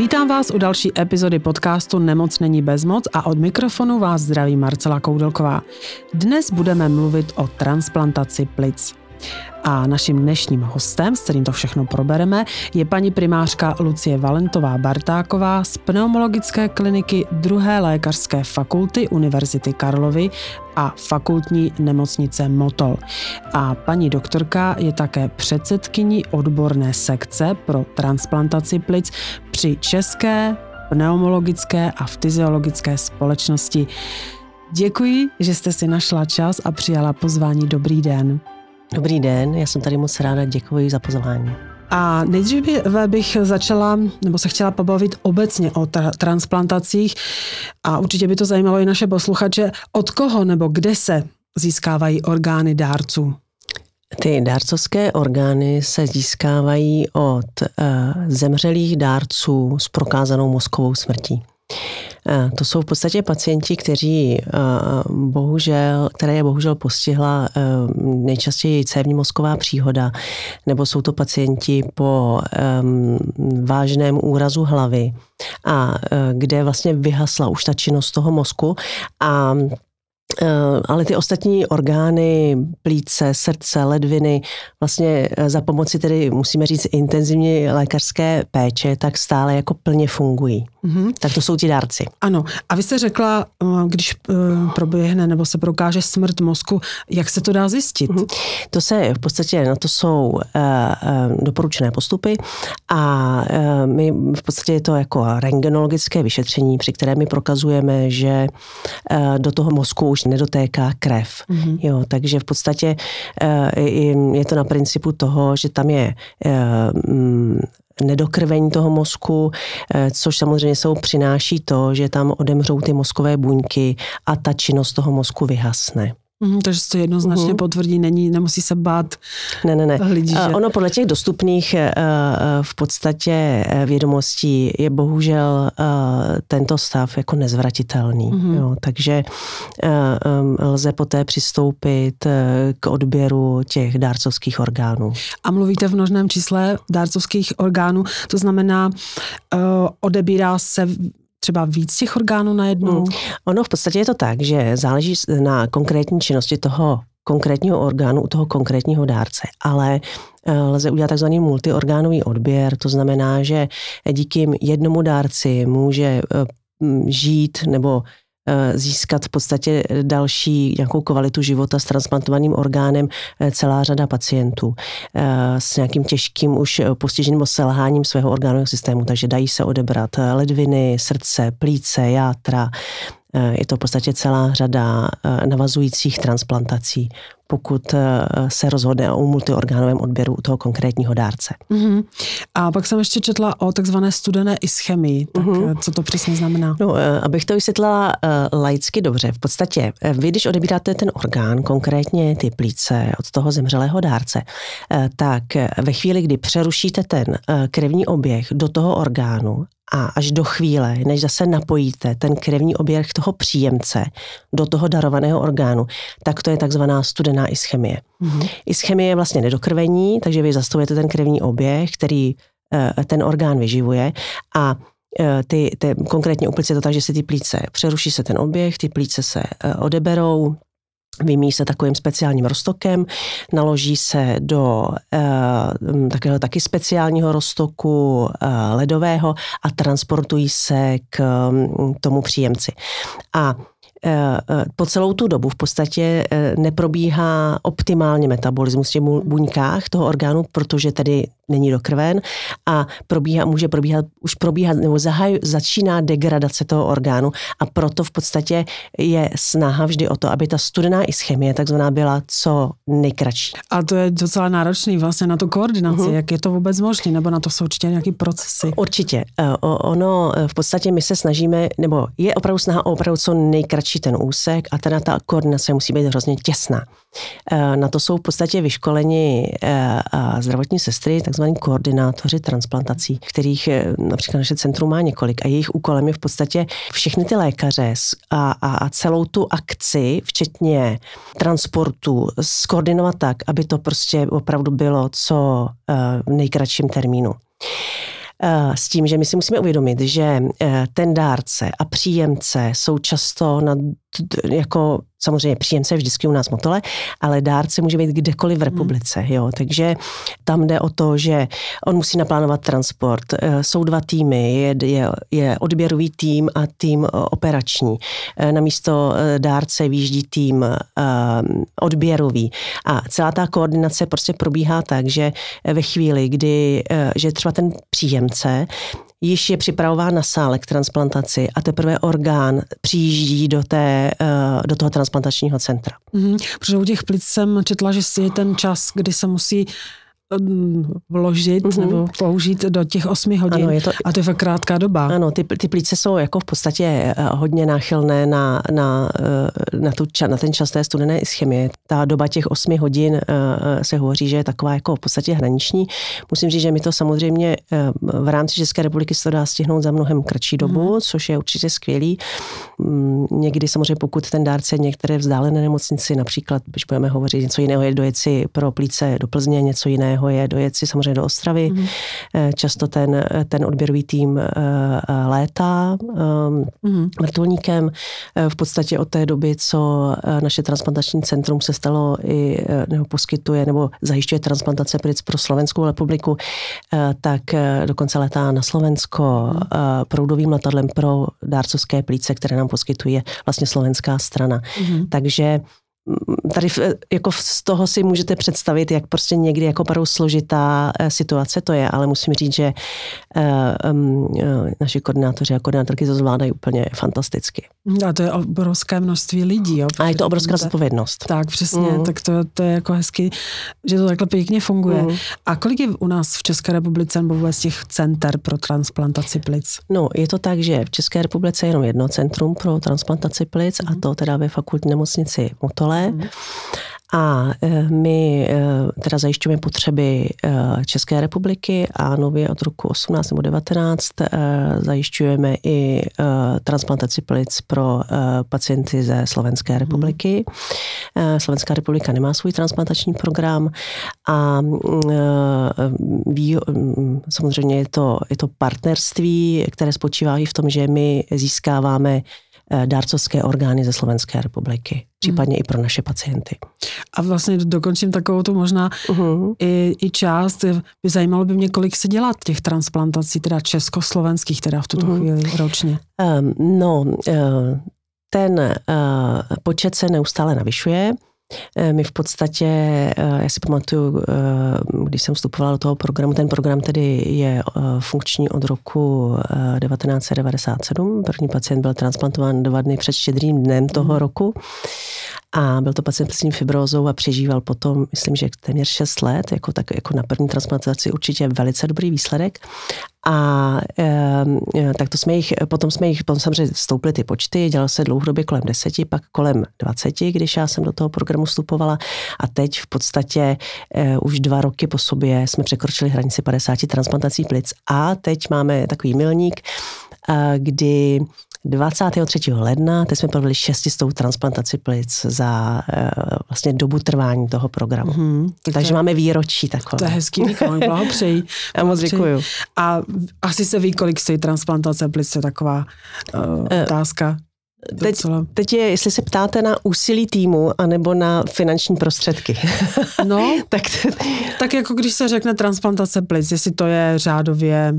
Vítám vás u další epizody podcastu Nemoc není bezmoc a od mikrofonu vás zdraví Marcela Koudelková. Dnes budeme mluvit o transplantaci plic. A naším dnešním hostem, s kterým to všechno probereme, je paní primářka Lucie Valentová Bartáková z pneumologické kliniky druhé lékařské fakulty Univerzity Karlovy a fakultní nemocnice Motol. A paní doktorka je také předsedkyní odborné sekce pro transplantaci plic při České pneumologické a fyziologické společnosti. Děkuji, že jste si našla čas a přijala pozvání. Dobrý den. Dobrý den, já jsem tady moc ráda, děkuji za pozvání. A nejdříve bych začala, nebo se chtěla pobavit obecně o tra- transplantacích a určitě by to zajímalo i naše posluchače, od koho nebo kde se získávají orgány dárců? Ty dárcovské orgány se získávají od uh, zemřelých dárců s prokázanou mozkovou smrtí. Eh, to jsou v podstatě pacienti, kteří eh, bohužel, které je bohužel postihla eh, nejčastěji cévní mozková příhoda, nebo jsou to pacienti po vážném úrazu hlavy a kde vlastně vyhasla už ta činnost toho mozku a ale ty ostatní orgány, plíce, srdce, ledviny, vlastně za pomoci tedy, musíme říct, intenzivní lékařské péče, tak stále jako plně fungují. Mm-hmm. Tak to jsou ti dárci. Ano. A vy jste řekla, eh, když proběhne nebo se prokáže smrt mozku, jak se to dá zjistit? Mm-hmm. To se v podstatě, na to jsou doporučené postupy a my v podstatě je to jako rengenologické vyšetření, při kterém my prokazujeme, že do toho mozku už nedotéká krev. Mm-hmm. Jo, takže v podstatě eh, je to na principu toho, že tam je eh, mm, nedokrvení toho mozku, eh, což samozřejmě jsou přináší to, že tam odemřou ty mozkové buňky a ta činnost toho mozku vyhasne. Mm, takže to jednoznačně mm. potvrdí, není, nemusí se bát ne, ne, ne. lidí. Že... Ono podle těch dostupných eh, eh, v podstatě eh, vědomostí je bohužel tento stav jako nezvratitelný. Mm. Jo, takže lze poté přistoupit k odběru těch dárcovských orgánů. A mluvíte v množném čísle dárcovských orgánů, to znamená, odebírá se třeba víc těch orgánů najednou? Hmm. Ono v podstatě je to tak, že záleží na konkrétní činnosti toho konkrétního orgánu u toho konkrétního dárce, ale eh, lze udělat takzvaný multiorgánový odběr, to znamená, že díky jednomu dárci může eh, žít nebo získat v podstatě další nějakou kvalitu života s transplantovaným orgánem eh, celá řada pacientů. Eh, s nějakým těžkým už postižením selháním svého orgánového systému. Takže dají se odebrat ledviny, srdce, plíce, játra, je to v podstatě celá řada navazujících transplantací pokud eh, se rozhodne o multiorgánovém odběru u toho konkrétního dárce. Uh-huh. A pak jsem ještě četla o takzvané studené ischemii. Tak uh-huh. co to přesně znamená? No, eh, abych to vysvětlila laicky dobře. V podstatě, vy, když odebíráte ten orgán, konkrétně ty plíce od toho zemřelého dárce, tak ve chvíli, kdy přerušíte ten krevní oběh do toho orgánu a až do chvíle, než zase napojíte ten krevní oběh toho příjemce do toho darovaného orgánu, tak to je takzvaná studená ischemie. Mm-hmm. Ischemie je vlastně nedokrvení, takže vy zastavujete ten krevní oběh, který uh, ten orgán vyživuje a eh, ty, ty, konkrétně úplně je to tak, že se ty plíce, přeruší se ten oběh, ty plíce se uh, odeberou, Vymí se takovým speciálním roztokem, naloží se do e, takového taky speciálního roztoku ledového a transportují se k m, tomu příjemci. A po celou tu dobu v podstatě neprobíhá optimálně metabolismus v těch buňkách toho orgánu, protože tedy není dokrven a probíhá, může probíhat, už probíhat nebo zahaj, začíná degradace toho orgánu a proto v podstatě je snaha vždy o to, aby ta studená ischemie takzvaná byla co nejkratší. A to je docela náročný vlastně na tu koordinaci, uh-huh. jak je to vůbec možné, nebo na to jsou určitě nějaké procesy? Určitě. E, ono e, v podstatě my se snažíme, nebo je opravdu snaha o opravdu co nejkratší ten úsek a teda ta koordinace musí být hrozně těsná. E, na to jsou v podstatě vyškoleni zdravotní sestry, tak takzvaní koordinátoři transplantací, kterých například naše centrum má několik a jejich úkolem je v podstatě všechny ty lékaře a, a, a celou tu akci, včetně transportu, skoordinovat tak, aby to prostě opravdu bylo co v nejkratším termínu. s tím, že my si musíme uvědomit, že ten dárce a příjemce jsou často na jako samozřejmě příjemce je vždycky u nás motole, ale dárce může být kdekoliv v republice. Jo. Takže tam jde o to, že on musí naplánovat transport. Eh, jsou dva týmy, je, je, je odběrový tým a tým operační. Eh, na místo eh, dárce výjíždí tým odběrový. A celá ta koordinace prostě probíhá tak, že ve chvíli, kdy že třeba ten příjemce již je připravován na sále k transplantaci a teprve orgán přijíždí do, té, eh, do toho transplantačního centra. Mm-hmm, protože u těch plic jsem četla, že je ten čas, kdy se musí vložit mm-hmm. nebo použít do těch osmi hodin. Ano, je to, a to je fakt krátká doba. Ano, ty, ty plíce jsou jako v podstatě eh, hodně náchylné na, na, eh, na, tu, na ten čas té studené ischemie. Ta doba těch osmi hodin eh, se hovoří, že je taková jako v podstatě hraniční. Musím říct, že mi to samozřejmě v rámci České republiky se to dá stihnout za mnohem kratší dobu, mm-hmm. což je určitě skvělý. Mm, někdy samozřejmě, pokud ten dárce některé vzdálené nemocnici, například, když budeme hovořit něco jiného, je dojet si pro plíce do Plzně, něco jiného jiného je dojet si samozřejmě do Ostravy. Mm-hmm. Často ten, ten odběrový tým eh, eh, létá mm-hmm. vrtulníkem. V podstatě od té doby, co naše transplantační centrum se stalo i, nebo poskytuje, nebo zajišťuje transplantace plic pro Slovenskou republiku, tak dokonce letá na Slovensko mm-hmm. proudovým letadlem pro dárcovské plíce, které nám poskytuje vlastně slovenská strana. Mm-hmm. Takže tady jako z toho si můžete představit, jak prostě někdy jako parou složitá eh, situace to je, ale musím říct, že um, naši koordinátoři a koordinátorky to zvládají úplně fantasticky. A to je obrovské množství lidí. Jo, a je to obrovská zodpovědnost. Tak, přesně, mm. tak to, to je jako hezky, že to takhle pěkně funguje. Mm. A kolik je u nás v České republice nebo vůbec těch center pro transplantaci plic? No, je to tak, že v České republice je jenom jedno centrum pro transplantaci plic mm. a to teda ve fakultní nemocnici Motole Mm. A e, my e, teda zajišťujeme potřeby e, České republiky a nově od roku 18 nebo 19 zajišťujeme i transplantaci plic pro pacienty ze Slovenské republiky. Slovenská republika nemá svůj transplantační program a samozřejmě je to, je to partnerství, které spočívá i v tom, že my získáváme Eh, dárcovské orgány ze Slovenské republiky, případně hmm. i pro naše pacienty. A vlastně dokončím takovou tu možná uh-huh. i, i část, by zajímalo by mě, kolik se dělá těch transplantací, teda československých, teda v tuto uh-huh. chvíli ročně. Um, no, uh, ten uh, počet se neustále navyšuje. Eh, my v podstatě, eh, já si pamatuju, eh, když jsem vstupovala do toho programu, ten program tedy je funkční od roku 1997. První pacient byl transplantován dva dny před štědrým dnem toho mm. roku a byl to pacient s fibrózou a přežíval potom, myslím, že téměř 6 let, jako, tak, jako na první transplantaci určitě velice dobrý výsledek. A e, tak to jsme jich, potom jsme jich, potom samozřejmě vstoupily ty počty, dělal se dlouhodobě kolem deseti, pak kolem 20, když já jsem do toho programu vstupovala a teď v podstatě e, už dva roky po sobě jsme překročili hranici 50 transplantací plic a teď máme takový milník, e, kdy 23. ledna, teď jsme provedli šestistou transplantaci plic za uh, vlastně dobu trvání toho programu. Mm-hmm, tak Takže je, máme výročí takové. To je hezký výkon, blahopřeji. Já moc děkuju. A asi se ví, kolik stojí transplantace plic, je taková uh, otázka. Teď, teď je, jestli se ptáte na úsilí týmu, anebo na finanční prostředky. No, tak, tak jako když se řekne transplantace plic, jestli to je řádově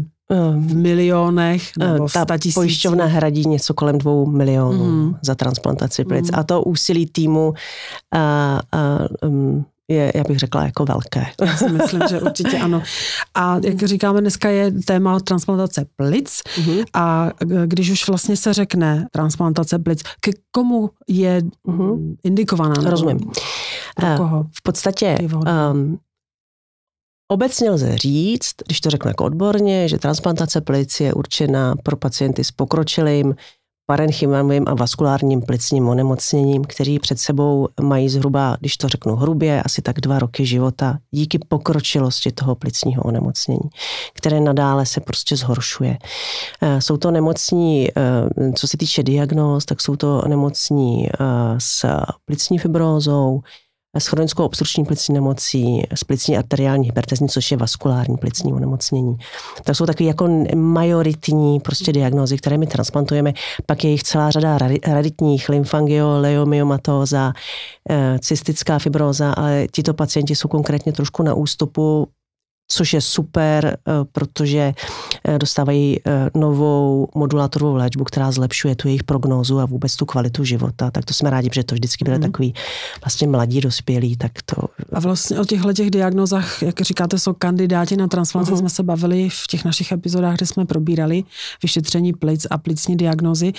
v milionech nebo v Ta pojišťovna hradí něco kolem dvou milionů mm. za transplantaci plic. Mm. A to úsilí týmu a, a, um, je, já bych řekla, jako velké. Já si myslím, že určitě ano. A jak říkáme, dneska je téma transplantace plic mm-hmm. a když už vlastně se řekne transplantace plic, ke komu je mm-hmm. indikovaná? Rozumím. Pro koho? V podstatě um, Obecně lze říct, když to řeknu jako odborně, že transplantace plic je určena pro pacienty s pokročilým parenchymovým a vaskulárním plicním onemocněním, kteří před sebou mají zhruba, když to řeknu hrubě, asi tak dva roky života díky pokročilosti toho plicního onemocnění, které nadále se prostě zhoršuje. Eh, jsou to nemocní, eh, co se týče diagnóz, tak jsou to nemocní eh, s plicní fibrózou, s chronickou obstrukční plicní nemocí, s plicní arteriální hypertenzní, což je vaskulární plicní onemocnění. To jsou takové jako majoritní prostě diagnózy, které my transplantujeme. Pak je jich celá řada raditních, lymfangio, leomyomatóza, eh, cystická fibróza, ale tito pacienti jsou konkrétně trošku na ústupu což je super, eh, protože eh, dostávají eh, novou modulátorovou léčbu, která zlepšuje tu jejich prognózu a vůbec tu kvalitu života. Tak to jsme rádi, že to vždycky byly mm. takový vlastně mladí, dospělí. Tak to... A vlastně o těchto těch diagnozách, jak říkáte, jsou kandidáti na transplantaci, uh-huh. jsme se bavili v těch našich epizodách, kde jsme probírali vyšetření plic a plicní diagnozy.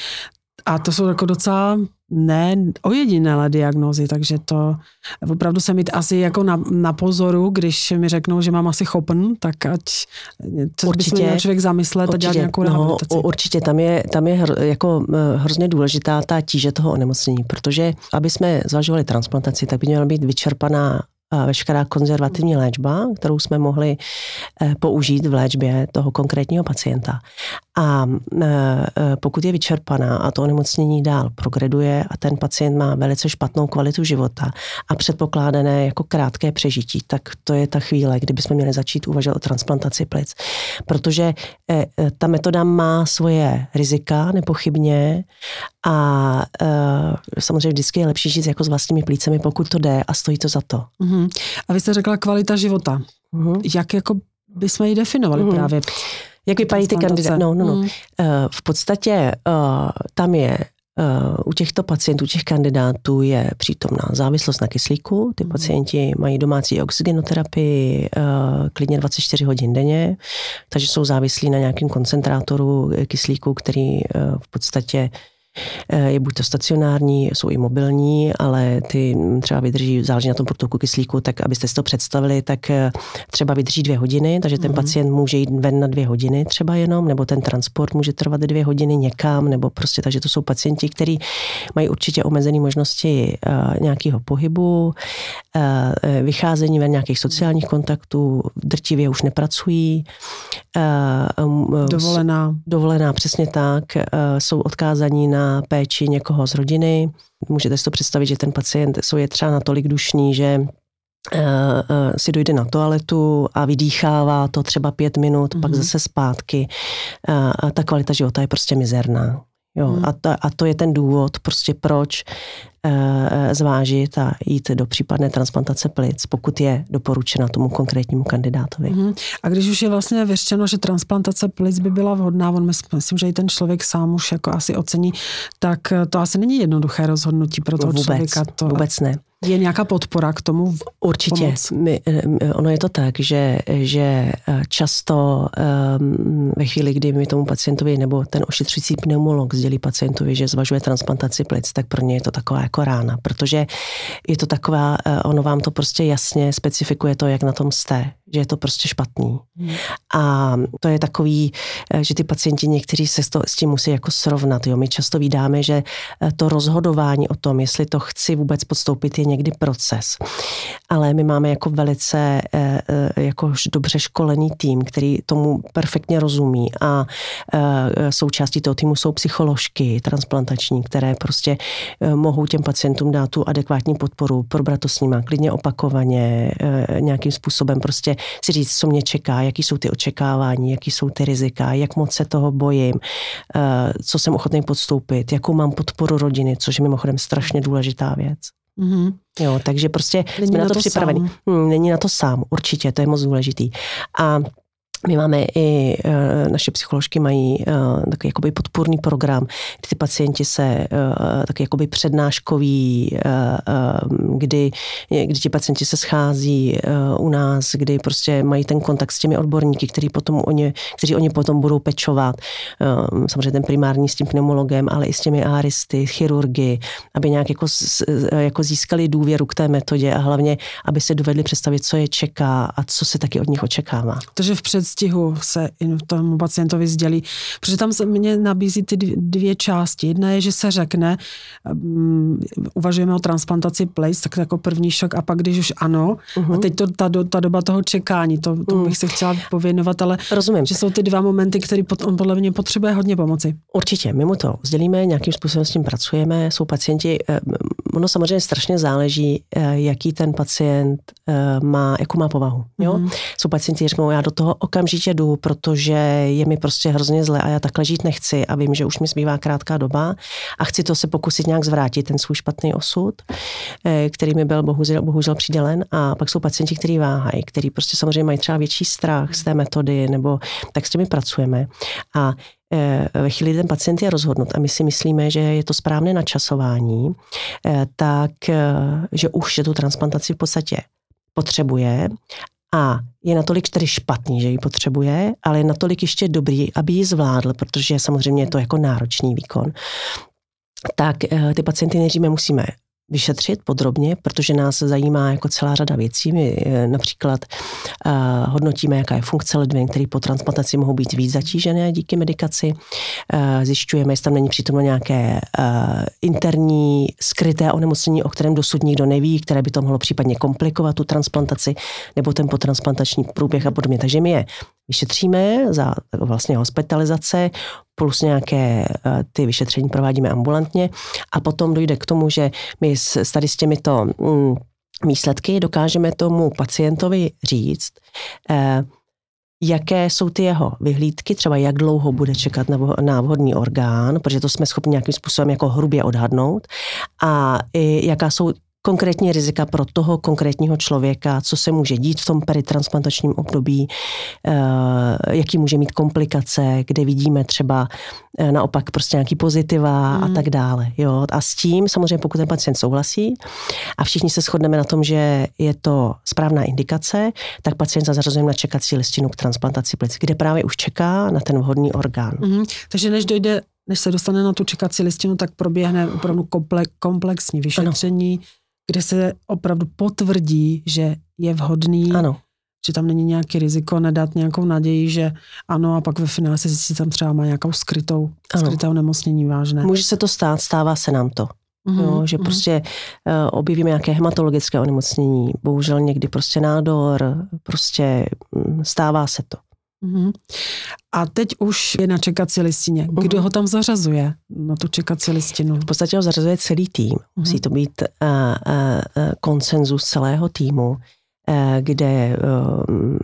A to jsou jako docela ne ojedinělé diagnózy, takže to opravdu se mít asi jako na, na pozoru, když mi řeknou, že mám asi chopn, tak ať co určitě, by člověk zamyslet určitě, a dělat nějakou no, Určitě, tam je, tam je hr, jako hrozně důležitá ta tíže toho onemocnění, protože aby jsme zvažovali transplantaci, tak by měla být vyčerpaná veškerá konzervativní léčba, kterou jsme mohli eh, použít v léčbě toho konkrétního pacienta. A eh, eh, pokud je vyčerpaná a to onemocnění dál progreduje a ten pacient má velice špatnou kvalitu života a předpokládané jako krátké přežití, tak to je ta chvíle, kdy bychom měli začít uvažovat o transplantaci plic. Protože ta metoda má svoje rizika, nepochybně, a samozřejmě vždycky je lepší žít jako s vlastními plícemi, pokud to jde a stojí to za to. Mm-hmm. Uh-huh. A vy jste řekla kvalita života. Uh-huh. Jak jako bychom ji definovali uh-huh. právě? Jak vypadají ty kandidáty? No, no, no. Uh-huh. V podstatě uh, tam je Uh, u těchto pacientů, těch kandidátů je přítomná závislost na kyslíku. Ty mm. pacienti mají domácí oxygenoterapii uh, klidně 24 hodin denně, takže jsou závislí na nějakém koncentrátoru kyslíku, který uh, v podstatě je buď to stacionární, jsou i mobilní, ale ty třeba vydrží, záleží na tom protoku kyslíku, tak abyste si to představili, tak eh, třeba vydrží dvě hodiny, takže ten mm-hmm. pacient může jít ven na dvě hodiny třeba jenom, nebo ten transport může trvat dvě hodiny někam, nebo prostě, takže to jsou pacienti, kteří mají určitě omezené možnosti uh, nějakého pohybu, vycházení ven nějakých sociálních kontaktů, drtivě už nepracují. Dovolená. Dovolená, přesně tak. Jsou odkázaní na péči někoho z rodiny. Můžete si to představit, že ten pacient je třeba natolik dušný, že eh, eh, si dojde na toaletu a vydýchává to třeba pět minut, mm-hmm. pak mhm. zase zpátky. A ta kvalita života je prostě mizerná. Jo, hmm. a, to, a to je ten důvod, prostě proč zvážit a jít do případné transplantace plic, pokud je doporučena tomu konkrétnímu kandidátovi. Hmm. A když už je vlastně vyřčeno, že transplantace plic by byla vhodná, on myslím, že i ten člověk sám už jako asi ocení, tak to asi není jednoduché rozhodnutí pro toho vůbec, člověka. To... Vůbec ne. Je nějaká podpora k tomu? Určitě. My, eh, ono je to tak, že, že eh, často um, ve chvíli, kdy mi tomu pacientovi nebo ten ošetřující pneumolog sdělí pacientovi, že zvažuje transplantaci plic, tak pro ně je to taková jako rána, protože je to taková, eh, ono vám to prostě jasně specifikuje to, jak na tom jste že je to prostě špatný. Hmm. A to je takový, eh, že ty pacienti někteří se s tím musí jako srovnat. Jo. My často vydáme, že eh, to rozhodování o tom, jestli to chci vůbec podstoupit, je někdy proces. Ale my máme jako velice eh, jako dobře školený tým, který tomu perfektně rozumí a součástí toho týmu jsou psycholožky transplantační, které prostě mohou těm pacientům dát tu adekvátní podporu, probrat to s nima klidně opakovaně, nějakým způsobem prostě si říct, co mě čeká, jaký jsou ty očekávání, jaký jsou ty rizika, jak moc se toho bojím, eh, co jsem ochotný podstoupit, jakou mám podporu rodiny, což je mimochodem strašně důležitá věc. Mm-hmm. Jo, takže prostě není jsme na to, to připraveni. Hmm, není na to sám, určitě, to je moc důležitý. A my máme i, e, naše psycholožky mají e, takový jakoby podpůrný program, kdy ty pacienti se e, taky jakoby přednáškový, kdy, kdy ti pacienti se schází u nás, kdy prostě mají ten kontakt s těmi odborníky, který potom oni, kteří oni potom budou pečovat. Samozřejmě ten primární s tím pneumologem, ale i s těmi áristy, chirurgy, aby nějak jako, jako získali důvěru k té metodě a hlavně, aby se dovedli představit, co je čeká a co se taky od nich očekává. Takže v před předstihu se tomu pacientovi sdělí. Protože tam se mě nabízí ty dvě části. Jedna je, že se řekne, um, uvažujeme o transplantaci plic, tak jako první šok a pak když už ano, uh-huh. a teď to, ta, ta doba toho čekání, to, to uh-huh. bych se chtěla pověnovat, ale Rozumím. že jsou ty dva momenty, které on podle mě potřebuje hodně pomoci. Určitě, my mu to sdělíme, nějakým způsobem s tím pracujeme, jsou pacienti, eh, ono samozřejmě strašně záleží, eh, jaký ten pacient eh, má, jakou má povahu. Jo? Mm-hmm. Jsou pacienti, kteří řeknou, já do toho okamžitě jdu, protože je mi prostě hrozně zle a já takhle žít nechci a vím, že už mi zbývá krátká doba a chci to se pokusit nějak zvrátit, ten svůj špatný osud, který mi byl bohužel, bohužel přidělen. A pak jsou pacienti, kteří váhají, kteří prostě samozřejmě mají třeba větší strach z té metody, nebo tak s těmi pracujeme. A Eh, ve chvíli, ten pacient je rozhodnut a my si myslíme, že je to správné načasování, eh, tak eh, že už je tu transplantaci v podstatě potřebuje a je natolik tedy špatný, že ji potřebuje, ale je natolik ještě dobrý, aby ji zvládl, protože samozřejmě je to jako náročný výkon, tak ty pacienty nejdříve musíme vyšetřit podrobně, protože nás zajímá jako celá řada věcí. My eh, například uh, hodnotíme, jaká je funkce ledvin, které po transplantaci mohou být víc zatížené díky medikaci. Uh, zjišťujeme, jestli tam není přítomno nějaké uh, interní skryté onemocnění, o kterém dosud nikdo neví, které by to mohlo případně komplikovat tu transplantaci nebo ten potransplantační průběh a podobně. Takže my je vyšetříme za vlastně hospitalizace, plus nějaké eh, ty vyšetření provádíme ambulantně. A potom dojde k tomu, že my s, tady s těmito mm, výsledky dokážeme tomu pacientovi říct, eh, jaké jsou ty jeho vyhlídky, třeba jak dlouho bude čekat na vhodný orgán, protože to jsme schopni nějakým způsobem jako hrubě odhadnout, a jaká jsou konkrétní rizika pro toho konkrétního člověka, co se může dít v tom peritransplantačním období, eh, jaký může mít komplikace, kde vidíme třeba eh, naopak prostě nějaký pozitiva mm. a tak dále. Jo. A s tím samozřejmě, pokud ten pacient souhlasí a všichni se shodneme na tom, že je to správná indikace, tak pacient zařazujeme na čekací listinu k transplantaci plic, kde právě už čeká na ten vhodný orgán. Mm. Takže než dojde než se dostane na tu čekací listinu, tak proběhne opravdu komplexní vyšetření, ano kde se opravdu potvrdí, že je vhodný, ano. že tam není nějaký riziko, nedat nějakou naději, že ano, a pak ve finále se zjistí, tam třeba má nějakou skrytou, ano. skrytou nemocnění vážné. Může se to stát, stává se nám to. Mm-hmm, jo, že mm-hmm. prostě uh, objevíme nějaké hematologické onemocnění, bohužel někdy prostě nádor, prostě um, stává se to. Mm-hmm. A teď už je na čekací listině. Kdo mm-hmm. ho tam zařazuje na tu čekací listinu? V podstatě ho zařazuje celý tým. Musí to být uh, uh, konsenzus celého týmu. Eh, kde eh,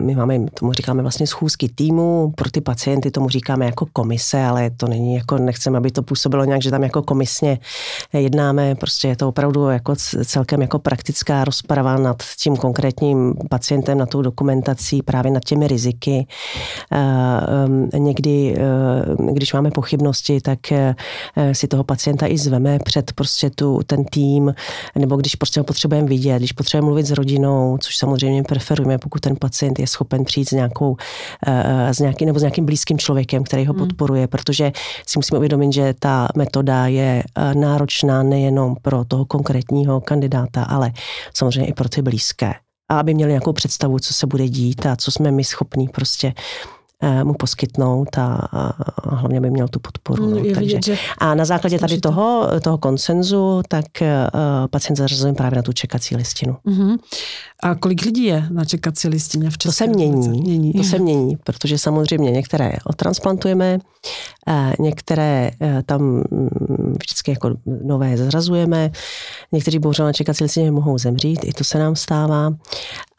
my máme, tomu říkáme vlastně schůzky týmu, pro ty pacienty tomu říkáme jako komise, ale to není jako, nechceme, aby to působilo nějak, že tam jako komisně jednáme, prostě je to opravdu jako celkem jako praktická rozprava nad tím konkrétním pacientem, nad tou dokumentací, právě nad těmi riziky. Eh, někdy, když máme pochybnosti, tak si toho pacienta i zveme před prostě tu, ten tým, nebo když prostě ho potřebujeme vidět, když potřebujeme mluvit s rodinou, což samozřejmě preferujeme, pokud ten pacient je schopen přijít s, nějakou, eh, s nějaký, nebo s nějakým blízkým člověkem, který ho hmm. podporuje, protože si musíme uvědomit, že ta metoda je eh, náročná nejenom pro toho konkrétního kandidáta, ale samozřejmě i pro ty blízké. A aby měli nějakou představu, co se bude dít a co jsme my schopní prostě Eh, mu poskytnout a, a hlavně by měl tu podporu. Mm, no, takže. Vidět, že... A na základě tady toho, toho konsenzu, tak uh, pacient zařazujeme právě na tu čekací listinu. Mm-hmm. A kolik lidí je na čekací listině v České To se mění, mění. To se mění, protože samozřejmě některé odtransplantujeme, některé eh, tam mm, vždycky jako nové zařazujeme, někteří bohužel na čekací listině mohou zemřít, i to se nám stává,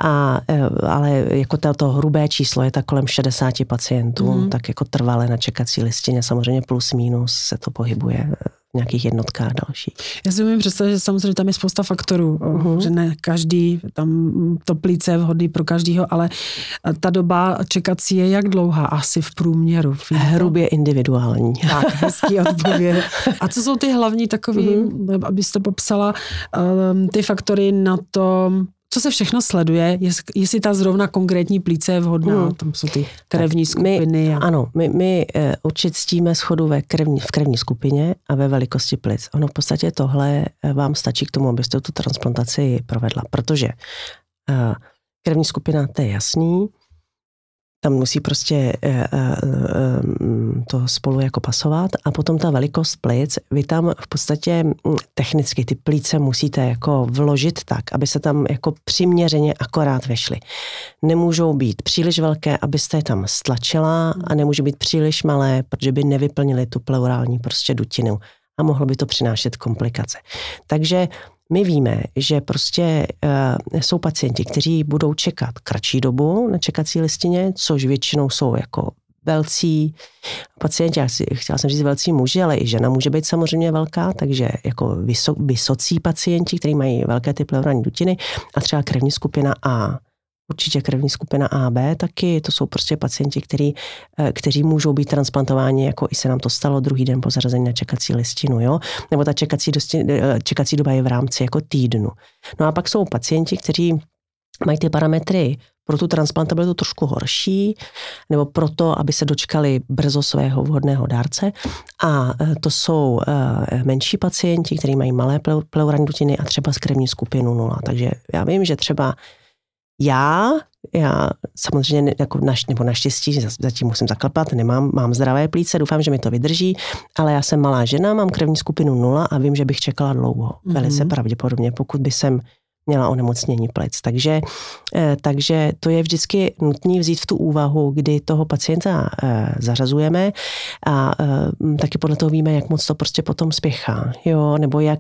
a, eh, ale jako to, to hrubé číslo je tak kolem 60 pacientů, mm. tak jako trvalé na čekací listině, samozřejmě plus minus se to pohybuje nějakých jednotkách další. Já si umím představit, že samozřejmě tam je spousta faktorů, uh-huh. že ne každý, tam to plíce je vhodný pro každýho, ale ta doba čekací je jak dlouhá? Asi v průměru. Hrubě individuální. Tak, hezký odpověď. A co jsou ty hlavní takový, uh-huh. abyste popsala um, ty faktory na to, co se všechno sleduje, jestli ta zrovna konkrétní plíce je vhodná, hmm. tam jsou ty krevní tak skupiny. My, a... Ano, my, my uh, určitě ctíme schodu ve krevní, v krevní skupině a ve velikosti plic. Ono v podstatě tohle eh, vám stačí k tomu, abyste tu transplantaci provedla, protože uh, krevní skupina, to je jasný, tam musí prostě eh, eh, eh, to spolu jako pasovat a potom ta velikost plic, vy tam v podstatě hm, technicky ty plíce musíte jako vložit tak, aby se tam jako přiměřeně akorát vešly. Nemůžou být příliš velké, abyste je tam stlačila a nemůže být příliš malé, protože by nevyplnili tu pleurální prostě dutinu a mohlo by to přinášet komplikace. Takže my víme, že prostě uh, jsou pacienti, kteří budou čekat kratší dobu na čekací listině, což většinou jsou jako velcí pacienti, já chtěla jsem říct velcí muži, ale i žena může být samozřejmě velká, takže jako vysok, vysocí pacienti, kteří mají velké ty pleurální dutiny a třeba krevní skupina A určitě krevní skupina AB taky, to jsou prostě pacienti, který, eh, kteří můžou být transplantováni, jako i se nám to stalo druhý den po zařazení na čekací listinu, jo? nebo ta čekací, dosti, eh, čekací doba je v rámci jako týdnu. No a pak jsou pacienti, kteří mají ty parametry pro tu transplantabilitu trošku horší, nebo proto, aby se dočkali brzo svého vhodného dárce. A eh, to jsou menší pacienti, kteří mají malé pleurální dutiny a třeba z krevní skupinu nula. Takže já vím, že třeba já, já samozřejmě jako naš, nebo naštěstí, zatím musím zaklepat, nemám, mám zdravé plíce, doufám, že mi to vydrží, ale já jsem malá žena, mám krevní skupinu nula a vím, že bych čekala dlouho. Mm-hmm. Velice pravděpodobně, pokud by jsem měla onemocnění plic. Takže, eh, takže to je vždycky nutné vzít v tu úvahu, kdy toho pacienta eh, zařazujeme a eh, taky podle toho víme, jak moc to prostě potom spěchá, jo, nebo jak,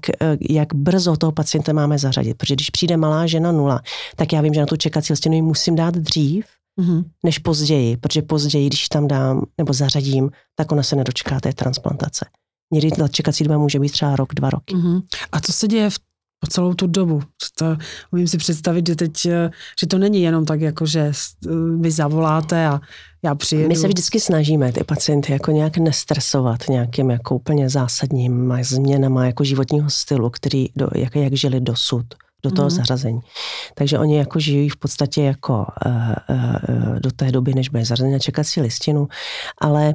jak brzo toho pacienta máme zařadit. Protože když přijde malá žena nula, tak já vím, že na tu čekací listinu ji musím dát dřív, mm-hmm. než později, protože později, když tam dám nebo zařadím, tak ona se nedočká té transplantace. Někdy ta čekací doba může být třeba rok, dva roky. Mm-hmm. A co se děje v po celou tu dobu. To, umím si představit, že teď, eh, že to není jenom tak, jako že eh, vy zavoláte a já přijedu. My se vždycky snažíme ty pacienty jako nějak nestresovat nějakým jako úplně zásadním změnama jako životního stylu, který, do, jak, jak žili dosud do toho mm. zařazení. Takže oni jako žijí v podstatě jako uh, uh, do té doby, než bude zařazení na čekací listinu, ale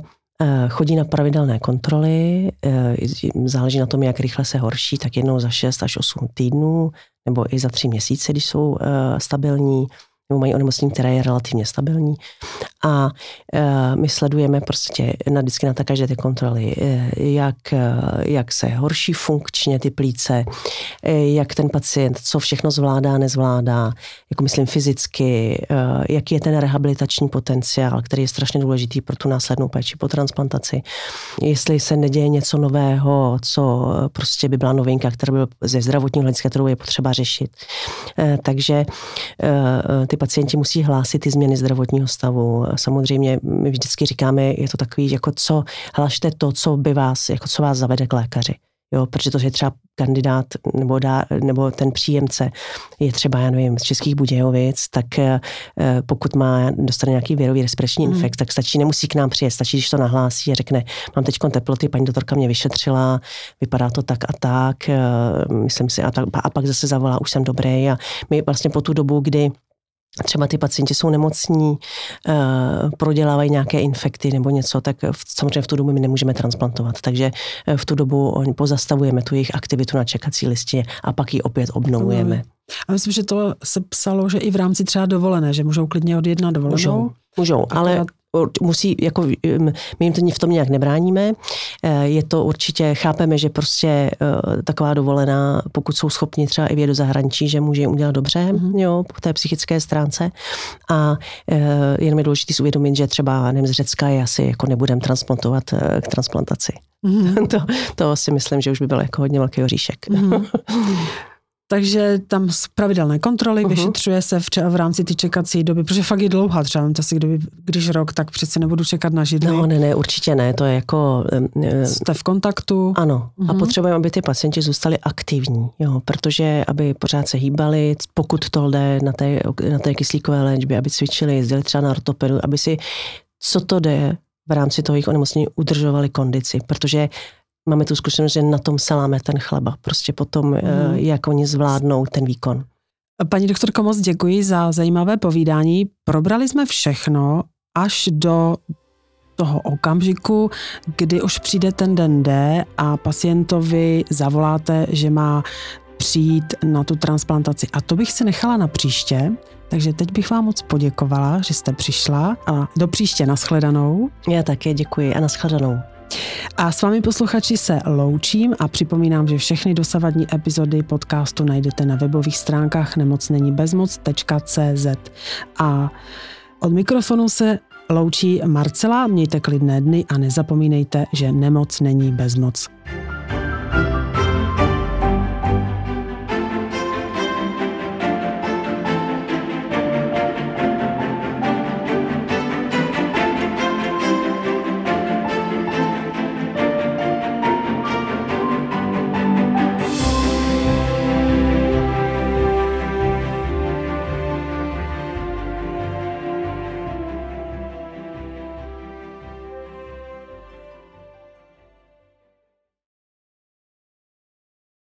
chodí na pravidelné kontroly, eh, záleží na tom, jak rychle se horší, tak jednou za 6 až 8 týdnů, nebo i za 3 měsíce, když jsou eh, stabilní nebo mají onemocnění, které je relativně stabilní. A e, my sledujeme prostě na, vždycky na každé ty kontroly, e, jak, e, jak se horší funkčně ty plíce, jak ten pacient, co všechno zvládá, nezvládá, jako myslím fyzicky, jaký je ten rehabilitační potenciál, který je strašně důležitý pro tu následnou péči po transplantaci. Jestli se neděje něco nového, co prostě by byla novinka, která by ze zdravotního hlediska, kterou je potřeba řešit. Takže ty pacienti musí hlásit ty změny zdravotního stavu. Samozřejmě my vždycky říkáme, je to takový, jako co, hlašte to, co by vás, jako co vás zavede k lékaři. Jo, protože to je třeba kandidát nebo, dá, nebo ten příjemce je třeba, já nevím, z Českých Budějovic, tak eh, pokud má, dostane nějaký virový respirační mm. infekt, tak stačí, nemusí k nám přijet, stačí, když to nahlásí a řekne, mám teď teploty, paní doktorka mě vyšetřila, vypadá to tak a tak, eh, myslím si, a, tak, a pak zase zavolá, už jsem dobrý a my vlastně po tu dobu, kdy třeba ty pacienti jsou nemocní, uh, prodělávají nějaké infekty nebo něco, tak v, samozřejmě v tu dobu my nemůžeme transplantovat. Takže eh, v tu dobu oni pozastavujeme tu jejich aktivitu na čekací listě a pak ji opět obnovujeme. A myslím, že to se psalo, že i v rámci třeba dovolené, že můžou klidně odjet na dovolenou. Můžou, můžou ale musí, jako my jim to v tom nějak nebráníme. Eh, je to určitě, chápeme, že prostě eh, taková dovolená, pokud jsou schopni třeba i vědět do zahraničí, že může jim udělat dobře, mm-hmm. jo, po té psychické stránce. A eh, jenom je důležité si uvědomit, že třeba nevím, z Řecka je asi jako nebudem transplantovat k transplantaci. Mm-hmm. to, to si myslím, že už by byl jako hodně velký oříšek. Mm-hmm. Takže tam pravidelné kontroly, uh-huh. vyšetřuje se v, v rámci ty čekací doby, protože fakt je dlouhá, třeba to si, kdyby, když rok, tak přece nebudu čekat na židli. No ne, ne, určitě ne, to je jako... Jste v kontaktu. Ano, uh-huh. a mhm. potřebujeme, aby ty pacienti zůstali aktivní, jo, protože aby pořád se hýbali, pokud to jde na té, na té kyslíkové léčbě, aby cvičili, jezdili třeba na ortopedu, aby si, co to jde, v rámci toho jejich onemocnění udržovali kondici, protože máme tu zkušenost, že na tom saláme ten chleba. Prostě potom, mm. jak oni zvládnou ten výkon. Paní doktorko, moc děkuji za zajímavé povídání. Probrali jsme všechno až do toho okamžiku, kdy už přijde ten den D a pacientovi zavoláte, že má přijít na tu transplantaci. A to bych se nechala na příště, takže teď bych vám moc poděkovala, že jste přišla a do příště nashledanou. Já také děkuji a nashledanou. A s vámi posluchači se loučím a připomínám, že všechny dosavadní epizody podcastu najdete na webových stránkách nemocnenibezmoc.cz a od mikrofonu se loučí Marcela, mějte klidné dny a nezapomínejte, že nemoc není bezmoc.